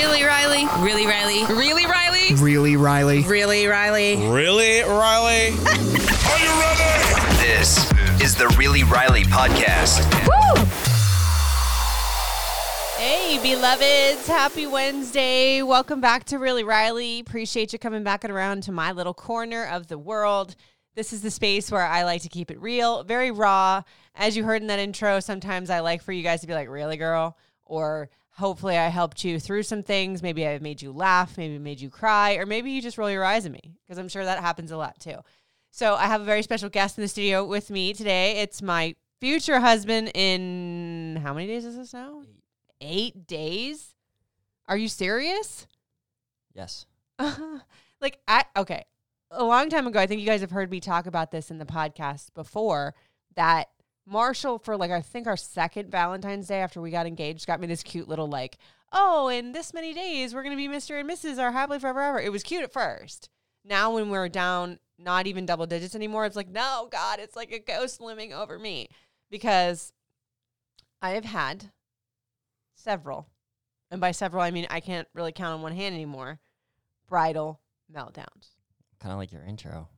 Really, Riley? Really, Riley? Really, Riley? Really, Riley? Really, Riley? Really, Riley? Are you ready? This is the Really Riley podcast. Woo! Hey, beloveds. Happy Wednesday. Welcome back to Really Riley. Appreciate you coming back and around to my little corner of the world. This is the space where I like to keep it real, very raw. As you heard in that intro, sometimes I like for you guys to be like, really, girl? Or hopefully I helped you through some things. Maybe I made you laugh, maybe made you cry, or maybe you just roll your eyes at me because I'm sure that happens a lot too. So I have a very special guest in the studio with me today. It's my future husband in how many days is this now? Eight days? Are you serious? Yes. like I okay. A long time ago, I think you guys have heard me talk about this in the podcast before that Marshall for like I think our second Valentine's Day after we got engaged got me this cute little like, oh, in this many days we're gonna be Mr. and Mrs. Our happily forever ever. It was cute at first. Now when we're down not even double digits anymore, it's like, no, God, it's like a ghost looming over me. Because I have had several, and by several I mean I can't really count on one hand anymore, bridal meltdowns. Kind of like your intro.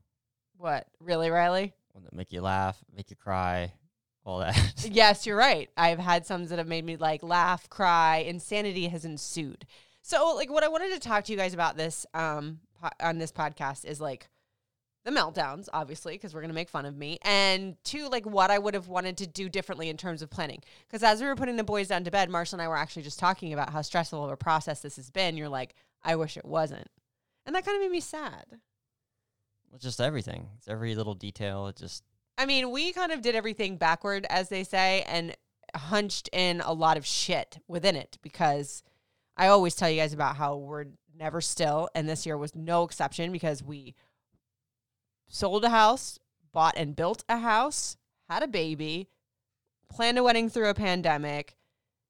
What? Really, Riley? One that make you laugh, make you cry, all that. yes, you're right. I've had some that have made me like laugh, cry. Insanity has ensued. So, like, what I wanted to talk to you guys about this um po- on this podcast is like the meltdowns, obviously, because we're gonna make fun of me, and two, like what I would have wanted to do differently in terms of planning. Because as we were putting the boys down to bed, Marshall and I were actually just talking about how stressful of a process this has been. You're like, I wish it wasn't, and that kind of made me sad. It's just everything. It's every little detail. It just I mean, we kind of did everything backward, as they say, and hunched in a lot of shit within it because I always tell you guys about how we're never still. And this year was no exception because we sold a house, bought and built a house, had a baby, planned a wedding through a pandemic,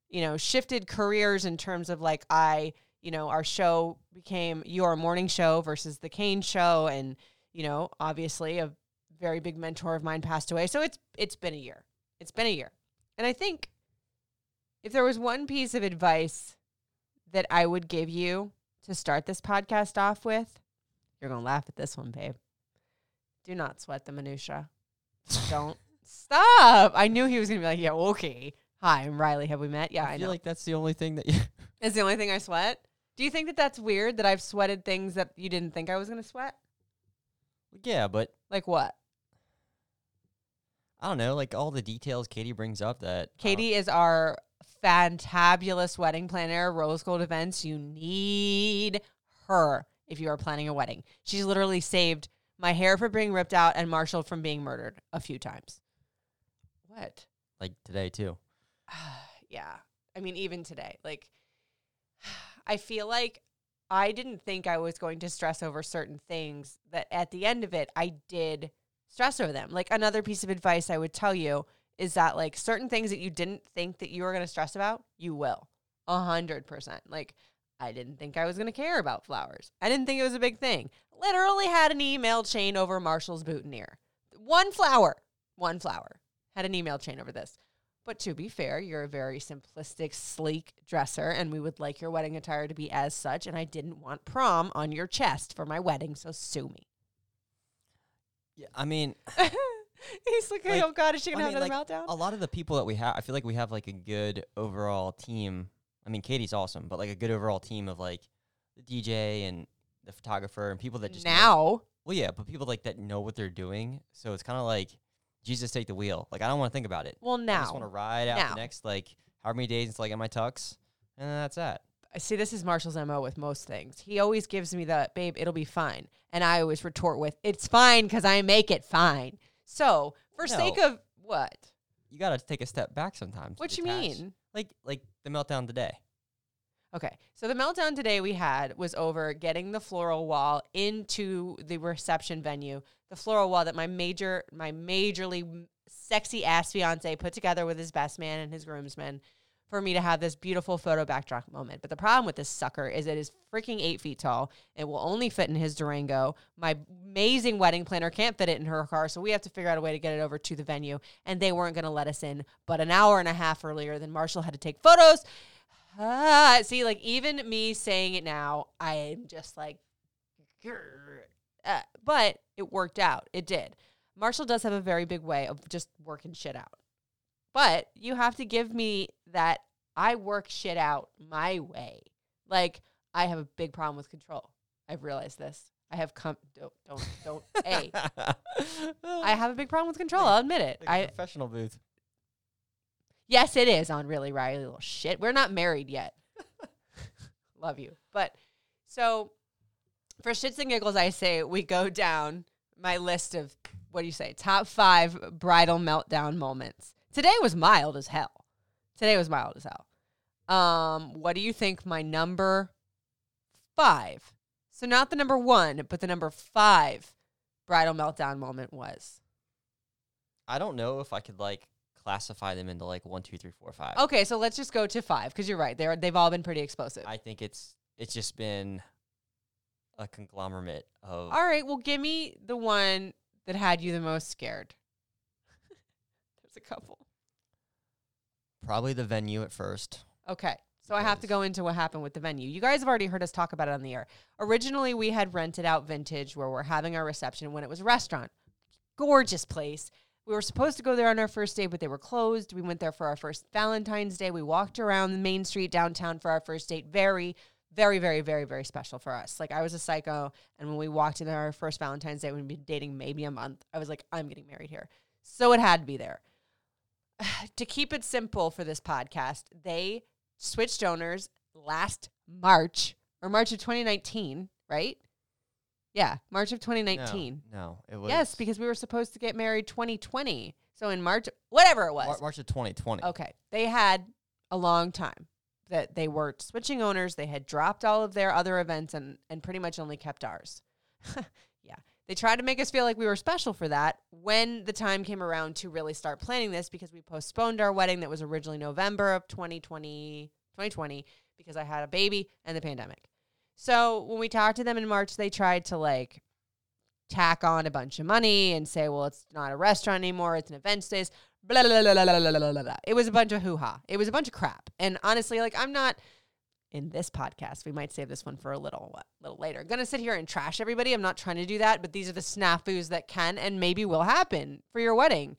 you know, shifted careers in terms of like, I, you know, our show became your morning show versus the Kane show. And, you know, obviously a very big mentor of mine passed away. So it's it's been a year. It's been a year. And I think if there was one piece of advice that I would give you to start this podcast off with, you're going to laugh at this one, babe. Do not sweat the minutia. Don't stop. I knew he was going to be like, "Yeah, okay. Hi, I'm Riley. Have we met?" Yeah, I, I feel know. like that's the only thing that you. It's the only thing I sweat. Do you think that that's weird that I've sweated things that you didn't think I was going to sweat? yeah, but Like what? I don't know, like all the details Katie brings up that don't- Katie is our fantabulous wedding planner, Rose Gold Events. You need her if you are planning a wedding. She's literally saved my hair from being ripped out and Marshall from being murdered a few times. What? like today too. yeah. I mean, even today, like, I feel like I didn't think I was going to stress over certain things that at the end of it, I did stress over them. Like, another piece of advice I would tell you is that, like, certain things that you didn't think that you were going to stress about, you will. A hundred percent. Like, I didn't think I was going to care about flowers. I didn't think it was a big thing. Literally had an email chain over Marshall's boutonniere. One flower, one flower. Had an email chain over this. But to be fair, you're a very simplistic, sleek dresser, and we would like your wedding attire to be as such. And I didn't want prom on your chest for my wedding, so sue me. Yeah, I mean, He's like, Like, oh God, is she gonna I have mean, another like, meltdown? a lot of the people that we have, I feel like we have like a good overall team. I mean, Katie's awesome, but like a good overall team of like the DJ and the photographer and people that just know- now, well, yeah, but people like that know what they're doing. So it's kind of like Jesus take the wheel. Like I don't want to think about it. well, now I just want to ride out Now. the next like however many days until I get my tux, and then that's that. I see this is Marshall's MO with most things. He always gives me the babe, it'll be fine. And I always retort with, it's fine because I make it fine. So for No. sake of what? you gotta take a step back sometimes. What you detach. mean? Like like the meltdown today. Okay. So the meltdown today we had was over getting the floral wall into the reception venue. The floral wall that my major, my majorly sexy ass fiance put together with his best man and his groomsmen for me to have this beautiful photo backdrop moment. But the problem with this sucker is it is freaking eight feet tall. It will only fit in his Durango. My amazing wedding planner can't fit it in her car, so we have to figure out a way to get it over to the venue. And they weren't going to let us in. But an hour and a half earlier, than Marshall had to take photos. Ah, see, like even me saying it now, I am just like. Uh, but it worked out. It did. Marshall does have a very big way of just working shit out. But you have to give me that I work shit out my way. Like I have a big problem with control. I've realized this. I have come. Don't don't don't. hey, I have a big problem with control. I'll admit it. A I professional booth. Yes, it is on Really Riley little shit. We're not married yet. Love you. But so for shits and giggles, I say we go down my list of what do you say? Top five bridal meltdown moments. Today was mild as hell. Today was mild as hell. Um, what do you think my number five? So not the number one, but the number five bridal meltdown moment was. I don't know if I could like classify them into like one, two, three, four, five. Okay, so let's just go to five because you're right. They're they've all been pretty explosive. I think it's it's just been a conglomerate of All right, well, give me the one that had you the most scared. There's a couple. Probably the venue at first. Okay, so I have to go into what happened with the venue. You guys have already heard us talk about it on the air. Originally, we had rented out Vintage where we're having our reception when it was a restaurant. Gorgeous place. We were supposed to go there on our first day, but they were closed. We went there for our first Valentine's Day. We walked around the main street downtown for our first date. Very, very, very, very, very special for us. Like I was a psycho, and when we walked in our first Valentine's Day, we'd been dating maybe a month. I was like, I'm getting married here, so it had to be there. to keep it simple for this podcast, they switched owners last March or March of 2019, right? Yeah, March of 2019. No, no, it was Yes, because we were supposed to get married 2020. So in March, whatever it was. Mar- March of 2020. Okay. They had a long time that they were switching owners. They had dropped all of their other events and, and pretty much only kept ours. They tried to make us feel like we were special for that when the time came around to really start planning this because we postponed our wedding that was originally November of 2020, 2020 because I had a baby and the pandemic. So when we talked to them in March, they tried to like tack on a bunch of money and say, well, it's not a restaurant anymore, it's an event space. Blah, blah, blah, blah, blah, blah, blah, blah. It was a bunch of hoo ha. It was a bunch of crap. And honestly, like, I'm not in this podcast. We might save this one for a little, what, little later. gonna sit here and trash everybody. I'm not trying to do that, but these are the snafus that can and maybe will happen for your wedding.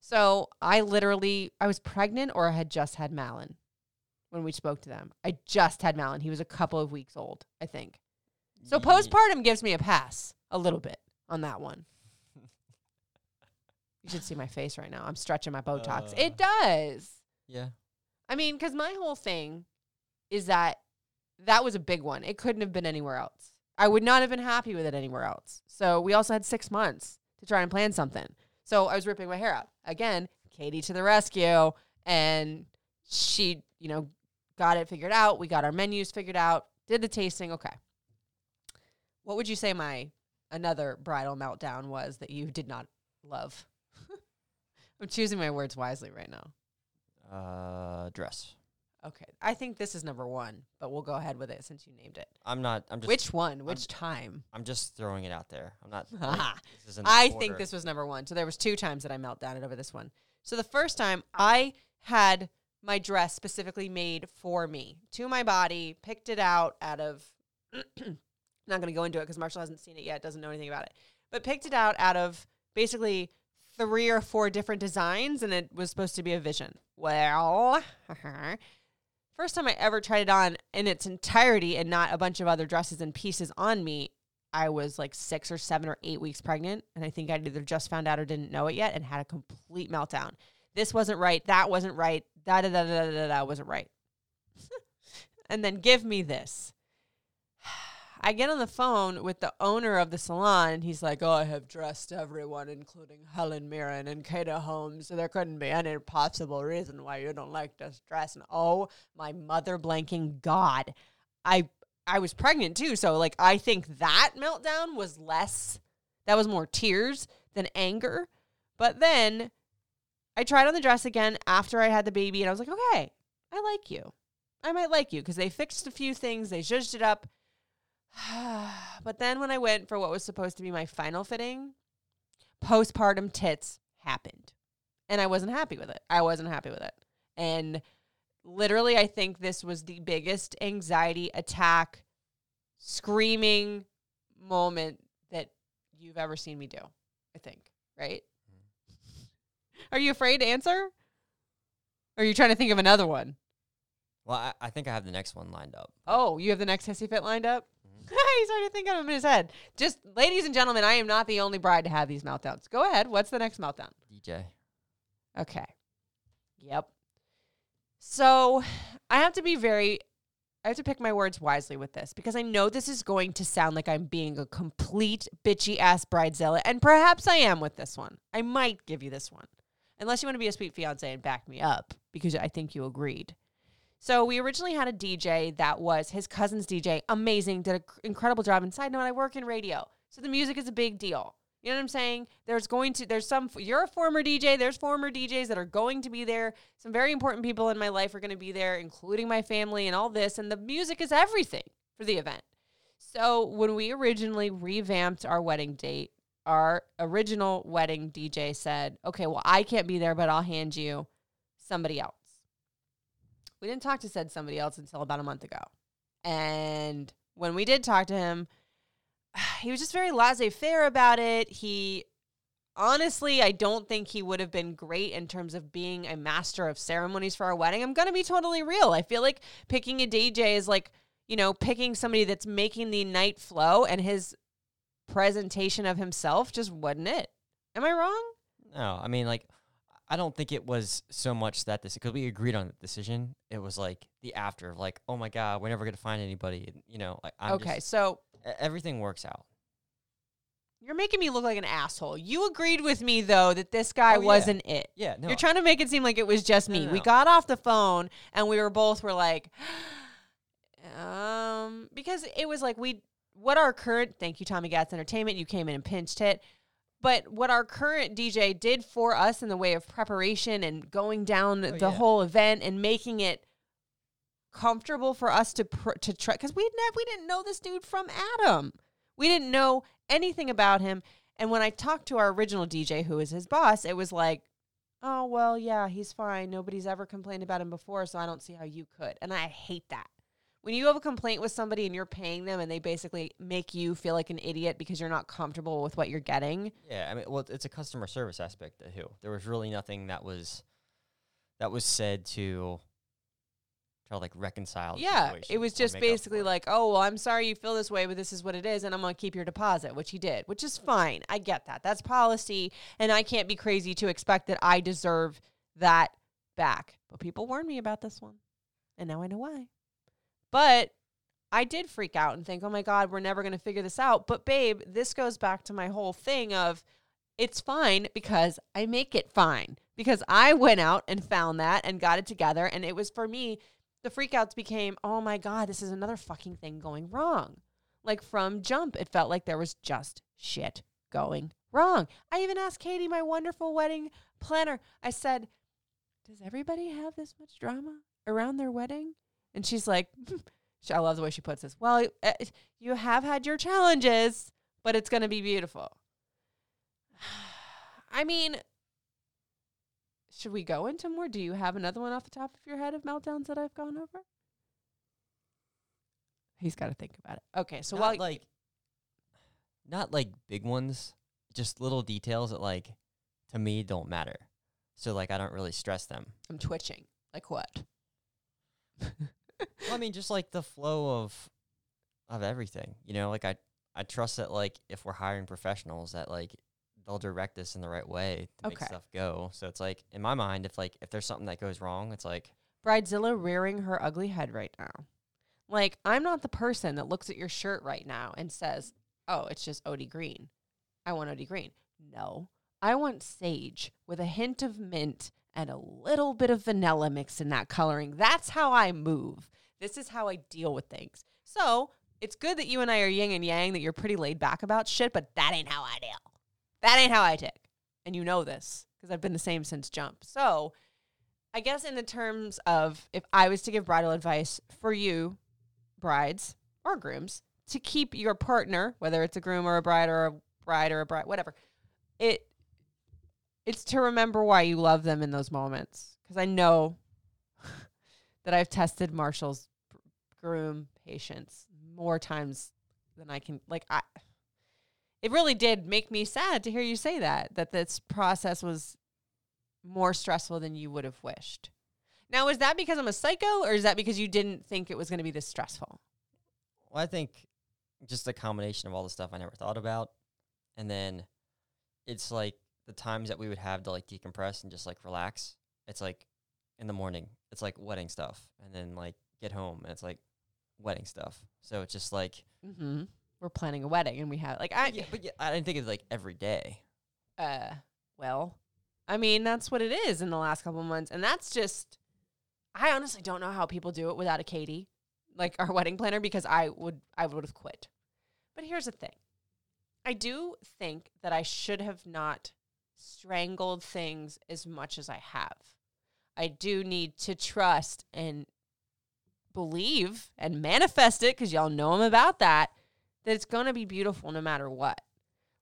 So I literally, I was pregnant or I had just had Malin when we spoke to them. I just had Malin. He was a couple of weeks old, I think. So Ye- postpartum gives me a pass a little bit on that one. You should see my face right now. I'm stretching my Botox. Uh. it does. Yeah. I mean, because my whole thing is that that was a big one. It couldn't have been anywhere else. I would not have been happy with it anywhere else. So we also had six months to try and plan something. So I was ripping my hair out. Again, Katie to the rescue. And she, you know, got it figured out. We got our menus figured out, did the tasting. Okay. What would you say my another bridal meltdown was that you did not love? I'm choosing my words wisely right now. Uh, dress. Okay. I think this is number one, but we'll go ahead with it since you named it. I'm not. I'm just. Which one? Which time? I'm just throwing it out there. I'm not. like, this isn't I think this was number one. So there was two times that I meltdowned over this one. So the first time I had my dress specifically made for me to my body, picked it out out of. not going to go into it because Marshall hasn't seen it yet, doesn't know anything about it, but picked it out out of basically three or four different designs, and it was supposed to be a vision. Well, uh-huh. First time I ever tried it on in its entirety and not a bunch of other dresses and pieces on me, I was like six or seven or eight weeks pregnant. And I think I'd either just found out or didn't know it yet and had a complete meltdown. This wasn't right. That wasn't right. Da da da da da da, wasn't right. and then give me this. I get on the phone with the owner of the salon, and he's like, "Oh, I have dressed everyone, including Helen Mirren and Katie Holmes. So there couldn't be any possible reason why you don't like this dress." And oh, my mother blanking god, I I was pregnant too, so like I think that meltdown was less. That was more tears than anger. But then I tried on the dress again after I had the baby, and I was like, "Okay, I like you. I might like you because they fixed a few things, they zhuzhed it up." but then when I went for what was supposed to be my final fitting, postpartum tits happened. And I wasn't happy with it. I wasn't happy with it. And literally, I think this was the biggest anxiety attack, screaming moment that you've ever seen me do. I think, right? Hmm. Are you afraid to answer? Or are you trying to think of another one? Well, I, I think I have the next one lined up. Oh, you have the next hissy fit lined up? He's already thinking of him in his head. Just, ladies and gentlemen, I am not the only bride to have these meltdowns. Go ahead. What's the next meltdown? DJ. Okay. Yep. So I have to be very, I have to pick my words wisely with this because I know this is going to sound like I'm being a complete bitchy ass bridezilla, and perhaps I am with this one. I might give you this one, unless you want to be a sweet fiance and back me up because I think you agreed. So we originally had a DJ that was his cousin's DJ, amazing, did an incredible job. And side note, I work in radio, so the music is a big deal. You know what I'm saying? There's going to there's some you're a former DJ, there's former DJs that are going to be there. Some very important people in my life are going to be there, including my family and all this and the music is everything for the event. So, when we originally revamped our wedding date, our original wedding DJ said, "Okay, well, I can't be there, but I'll hand you somebody else." We didn't talk to said somebody else until about a month ago. And when we did talk to him, he was just very laissez faire about it. He honestly, I don't think he would have been great in terms of being a master of ceremonies for our wedding. I'm going to be totally real. I feel like picking a DJ is like, you know, picking somebody that's making the night flow and his presentation of himself just wasn't it. Am I wrong? No, I mean, like, I don't think it was so much that this because we agreed on the decision. It was like the after of like, oh my god, we're never gonna find anybody. And, you know, like I'm okay, just- so everything works out. you're making me look like an asshole. You agreed with me though that this guy Oh, wasn't it. Yeah, no, You're trying to make it seem like it was just me. no, We got off the phone and we were both were like, um, because it was like we what our current thank you Tommy Gatz Entertainment. You came in and pinched hit. But what our current DJ did for us in the way of preparation and going down oh, the yeah. whole event and making it comfortable for us to pr- to try because we never we didn't know this dude from Adam. We didn't know anything about him. And when I talked to our original DJ, who was his boss, it was like, oh well, yeah, he's fine. Nobody's ever complained about him before, so I don't see how you could. And I hate that. When you have a complaint with somebody and you're paying them and they basically make you feel like an idiot because you're not comfortable with what you're getting. Yeah, I mean, well, it's a customer service aspect to who. There was really nothing that was that was said to try to like reconcile. the Yeah, it was just basically like, oh, well, I'm sorry you feel this way, but this is what it is, and I'm going to keep your deposit, which he did, which is fine. I get that. That's policy, and I can't be crazy to expect that I deserve that back. But people warned me about this one, and now I know why. But I did freak out and think, oh my God, we're never going to figure this out. But, babe, this goes back to my whole thing of it's fine because I make it fine. Because I went out and found that and got it together. And it was for me, the freakouts became, oh my God, this is another fucking thing going wrong. Like from jump, it felt like there was just shit going wrong. I even asked Katie, my wonderful wedding planner, I said, does everybody have this much drama around their wedding? And she's like, I love the way she puts this. Well, uh, you have had your challenges, but it's going to be beautiful. I mean, should we go into more? Do you have another one off the top of your head of meltdowns that I've gone over? He's got to think about it. Okay, so not while like not like big ones, just little details that like to me don't matter. So like I don't really stress them. I'm twitching, like what? well, I mean, just like the flow of of everything. You know, like I I trust that like if we're hiring professionals that like they'll direct us in the right way to make stuff go. So it's like in my mind, if like if there's something that goes wrong, it's like Bridezilla rearing her ugly head right now. Like, I'm not the person that looks at your shirt right now and says, oh, it's just OD green. I want OD green. No, I want sage with a hint of mint and a little bit of vanilla mixed in that coloring. That's how I move. This is how I deal with things. So it's good that you and I are yin and yang, that you're pretty laid back about shit, but that ain't how I deal. That ain't how I tick. And you know this because I've been the same since jump. So I guess in the terms of if I was to give bridal advice for you, brides or grooms, to keep your partner, whether it's a groom or a bride or a bride or a bride, whatever, it it's to remember why you love them in those moments. Because I know that I've tested Marshall's groom patience more times than I can. Like I, it really did make me sad to hear you say that. That this process was more stressful than you would have wished. Now, is that because I'm a psycho, or is that because you didn't think it was going to be this stressful? Well, I think just a combination of all the stuff I never thought about, and then it's like the times that we would have to like decompress and just like relax. It's like in the morning, it's like wedding stuff, and then like get home, and it's like wedding stuff. So it's just like Mm-hmm. We're planning a wedding, and we have like I yeah, but yeah, I didn't think of like every day. uh well i mean that's what it is in the last couple of months and that's just i honestly don't know how people do it without a katie like our wedding planner because i would i would have quit but here's the thing i do think that i should have not strangled things as much as i have i do need to trust and believe and manifest it because y'all know i'm about that that it's going to be beautiful no matter what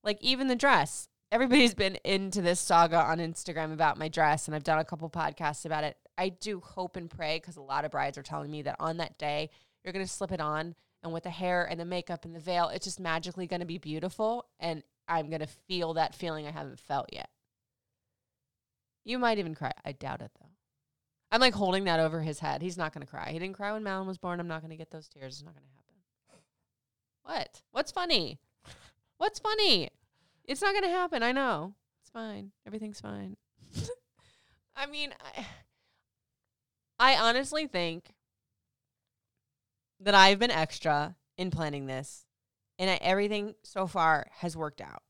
like even the dress everybody's been into this saga on Instagram about my dress, and I've done a couple podcasts about it. I do hope and pray because a lot of brides are telling me that on that day, you're going to slip it on, and with the hair and the makeup and the veil, it's just magically going to be beautiful. And I'm going to feel that feeling I haven't felt yet. You might even cry. I doubt it, though. I'm like holding that over his head. He's not going to cry. He didn't cry when Malin was born. I'm not going to get those tears. It's not going to happen. What? What's funny? What's funny? It's not going to happen. I know. It's fine. Everything's fine. I mean, I, I honestly think that I've been extra in planning this, and everything so far has worked out.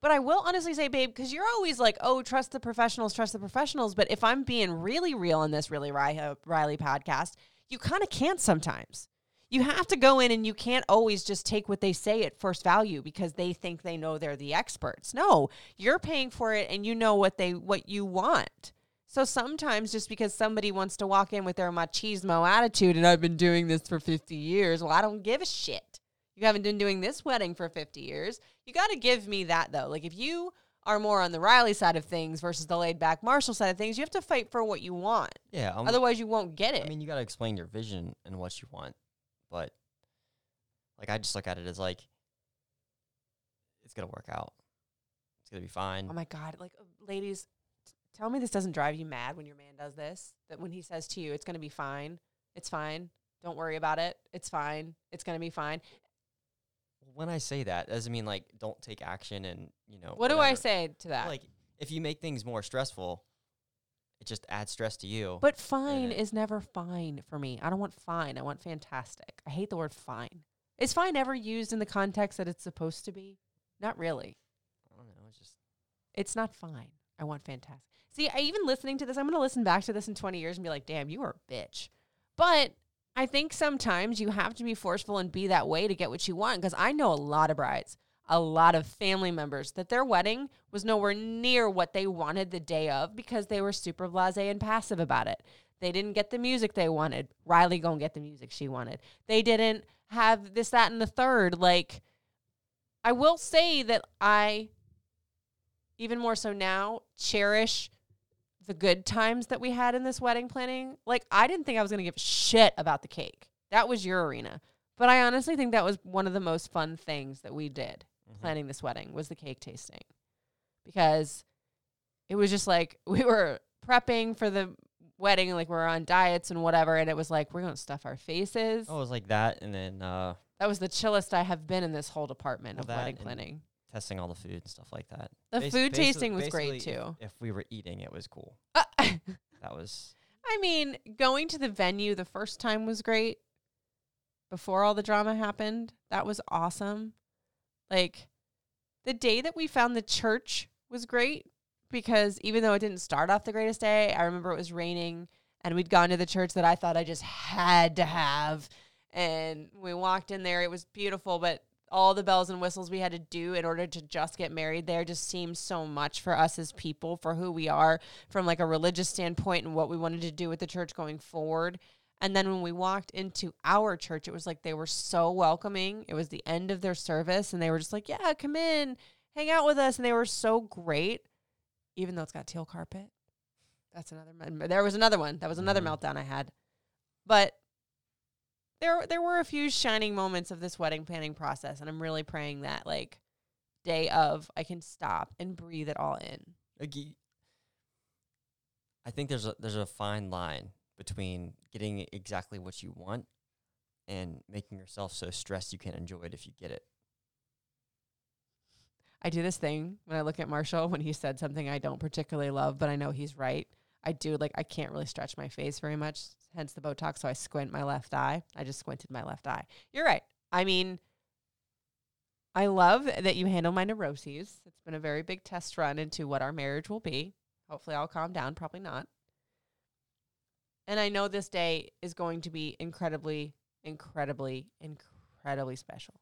But I will honestly say, babe, because you're always like, oh, trust the professionals, trust the professionals. But if I'm being really real in this really Riley, uh, Riley podcast, you kind of can't sometimes you have to go in and you can't always just take what they say at first value because they think they know they're the experts. No, you're paying for it and you know what they what you want. So sometimes just because somebody wants to walk in with their machismo attitude and I've been doing this for 50 years, well, I don't give a shit. You haven't been doing this wedding for 50 years. You got to give me that though. Like if you are more on the Riley side of things versus the laid back Marshall side of things, you have to fight for what you want. Yeah, um, Otherwise, you won't get it. I mean, you got to explain your vision and what you want, but like I just look at it as like it's gonna work out. It's gonna be fine. Oh my god! Like, uh, ladies, t- tell me this doesn't drive you mad when your man does this. That when he says to you, "It's gonna be fine. It's fine. Don't worry about it. It's fine. It's gonna be fine." When I say that, doesn't mean like don't take action and you know. What do I say to that? Like if you make things more stressful, it just adds stress to you. but fine is never fine for me. I don't want fine. I want fantastic. I hate the word fine. Is fine ever used in the context that it's supposed to be? Not really. I don't know. It's just It's not fine. I want fantastic. See, I even listening to this, I'm going to listen back to this in 20 years and be like, damn, you are a bitch. But I think sometimes you have to be forceful and be that way to get what you want. Because I know a lot of brides, a lot of family members that their wedding was nowhere near what they wanted the day of because they were super blase and passive about it. They didn't get the music they wanted. Riley gonna get the music she wanted. They didn't have this, that, and the third. Like, I will say that I even more so now, cherish the good times that we had in this wedding planning. Like, I didn't think I was going to give a shit about the cake. That was your arena. But I honestly think that was one of the most fun things that we did planning this wedding was the cake tasting. Because it was just like we were prepping for the wedding, like we are on diets and whatever, and it was like we're gonna stuff our faces. oh, it was like that, and then uh, That was the chillest I have been in this whole department Well, of wedding planning. Testing all the food and stuff like that. The Basi- food tasting was great basically, if- too. If, we were eating, it was cool. Uh, That was I mean, going to the venue the first time was great. before all the drama happened. That was awesome. Like the day that we found the church was great because even though it didn't start off the greatest day, I remember it was raining and we'd gone to the church that I thought I just had to have. And we walked in there, it was beautiful, but all the bells and whistles we had to do in order to just get married there just seemed so much for us as people, for who we are from like a religious standpoint and what we wanted to do with the church going forward. And then when we walked into our church, it was like they were so welcoming. It was the end of their service and they were just like, "Yeah, come in, hang out with us." And they were so great even though it's got teal carpet. That's another. There was another one. That was another Mhm. meltdown I had. But there, there were a few shining moments of this wedding planning process, and I'm really praying that like day of I can stop and breathe it all in. I think there's a there's a fine line between getting exactly what you want and making yourself so stressed you can't enjoy it if you get it. I do this thing when I look at Marshall when he said something I don't particularly love, but I know he's right. I do like I can't really stretch my face very much, hence the Botox. So I squint my left eye. I just squinted my left eye. You're right. I mean, I love that you handle my neuroses. It's been a very big test run into what our marriage will be. Hopefully, I'll calm down. Probably not. And I know this day is going to be incredibly, incredibly, incredibly special.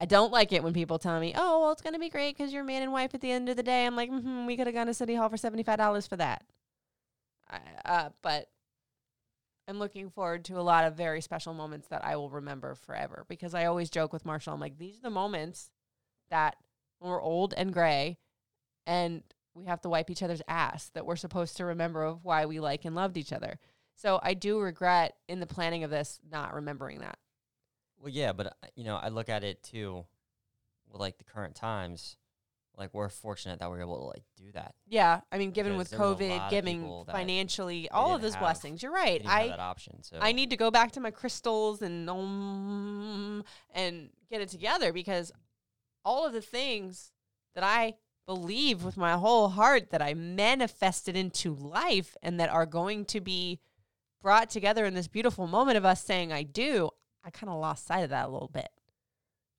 I don't like it when people tell me, "Oh, well, it's going to be great because you're man and wife at the end of the day." I'm like, mm-hmm, "We could have gone to City Hall for seventy five dollars for that." Uh, but I'm looking forward to a lot of very special moments that I will remember forever because I always joke with Marshall. I'm like, "These are the moments that when we're old and gray, and we have to wipe each other's ass that we're supposed to remember of why we like and loved each other." So I do regret in the planning of this not remembering that. Well, yeah, but uh, you know, I look at it too with like the current times. Like we're fortunate that we're able to like do that. Yeah, I mean, given with there was a lot COVID, giving financially, all of those blessings. You're right. I that option. So I need to go back to my crystals and um, and get it together because all of the things that I believe with my whole heart that I manifested into life and that are going to be brought together in this beautiful moment of us saying I do, I kind of lost sight of that a little bit.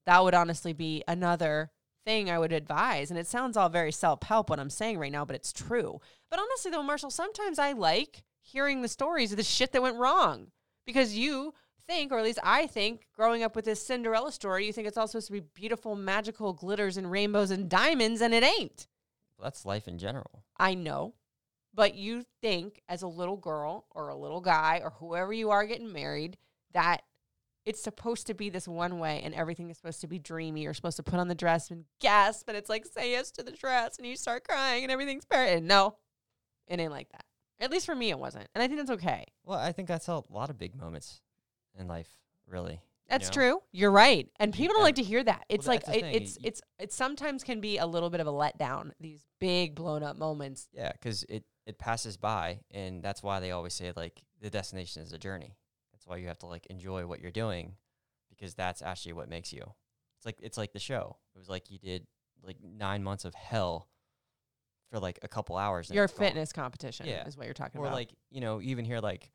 That would honestly be another thing I would advise. And it sounds all very self help what I'm saying right now, but it's true. But honestly, though, Marshall, sometimes I like hearing the stories of the shit that went wrong because you think, or at least I think, growing up with this Cinderella story, you think it's all supposed to be beautiful, magical glitters and rainbows and diamonds, and it ain't. that's life in general. I know. But you think as a little girl or a little guy or whoever you are getting married that it's supposed to be this one way and everything is supposed to be dreamy. You're supposed to put on the dress and gasp and it's like say yes to the dress and you start crying and everything's perfect. No, it ain't like that. At least for me, it wasn't. And I think that's okay. Well, I think that's a lot of big moments in life, really. you That's know? true. You're right. And people don't like to hear that. It's like it, it's it's it sometimes can be a little bit of a letdown. These big blown up moments. Yeah, because it it passes by, and that's why they always say like the destination is a journey. That's why you have to like enjoy what you're doing, because that's actually what makes you. It's like it's like the show. It was like you did like nine months of hell for like a couple hours. Your it's gone. fitness competition Yeah. is what you're talking or about. Or like you know you even hear like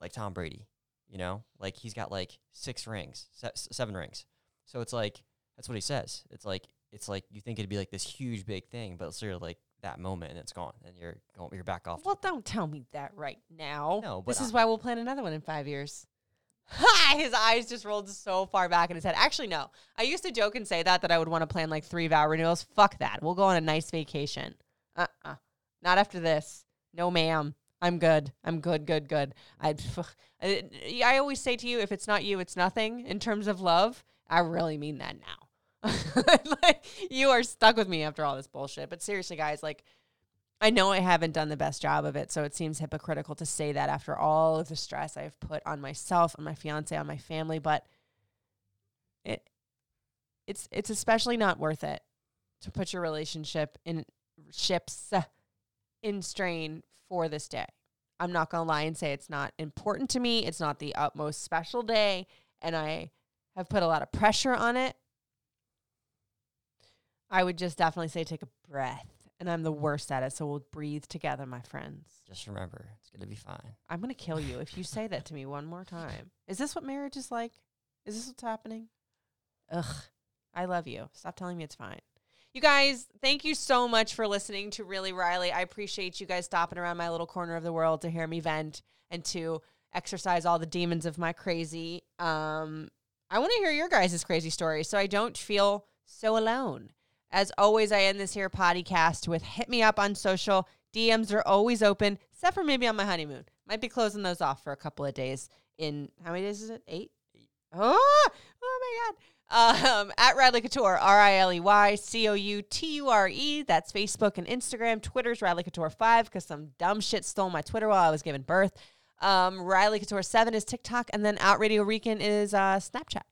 like Tom Brady, you know, like he's got like six rings, se- seven rings. So it's like that's what he says. It's like it's like you think it'd be like this huge big thing, but it's sort of like that moment and it's gone, and you're going, you're back off. Well, don't tell me that right now. No, but this is I- why we'll plan another one in five years. Ha! His eyes just rolled so far back in his head. Actually, no. I used to joke and say that that I would want to plan like three vow renewals. Fuck that. We'll go on a nice vacation. Uh uh Not after this. No, ma'am. I'm good. I'm good. Good. Good. I I always say to you, if it's not you, it's nothing. In terms of love, I really mean that now. like you are stuck with me after all this bullshit. But seriously, guys, like I know I haven't done the best job of it, so it seems hypocritical to say that after all of the stress I've put on myself, on my fiance, on my family, but it it's it's especially not worth it to put your relationship in ships in strain for this day. I'm not going to lie and say it's not important to me. It's not the utmost special day and I have put a lot of pressure on it. I would just definitely say take a breath and I'm the worst at it. So we'll breathe together, my friends. Just remember, it's gonna be fine. I'm gonna kill you if you say that to me one more time. Is this what marriage is like? Is this what's happening? Ugh. I love you. Stop telling me it's fine. You guys, thank you so much for listening to Really Riley. I appreciate you guys stopping around my little corner of the world to hear me vent and to exercise all the demons of my crazy. Um, I want to hear your guys' crazy stories so I don't feel so alone. As always, I end this here podcast with hit me up on social. DMs are always open, except for maybe on my honeymoon. Might be closing those off for a couple of days. In how many days is it? Eight? Oh, oh my God. Um, at Riley Couture, R I L E Y C O U T U R E. That's Facebook and Instagram. Twitter's Riley Couture 5 because some dumb shit stole my Twitter while I was giving birth. Um, Riley Couture 7 is TikTok. And then Out Radio Rican is uh, Snapchat.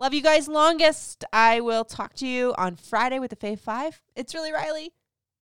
Love you guys longest. I will talk to you on Friday with the Fave 5. It's really Riley.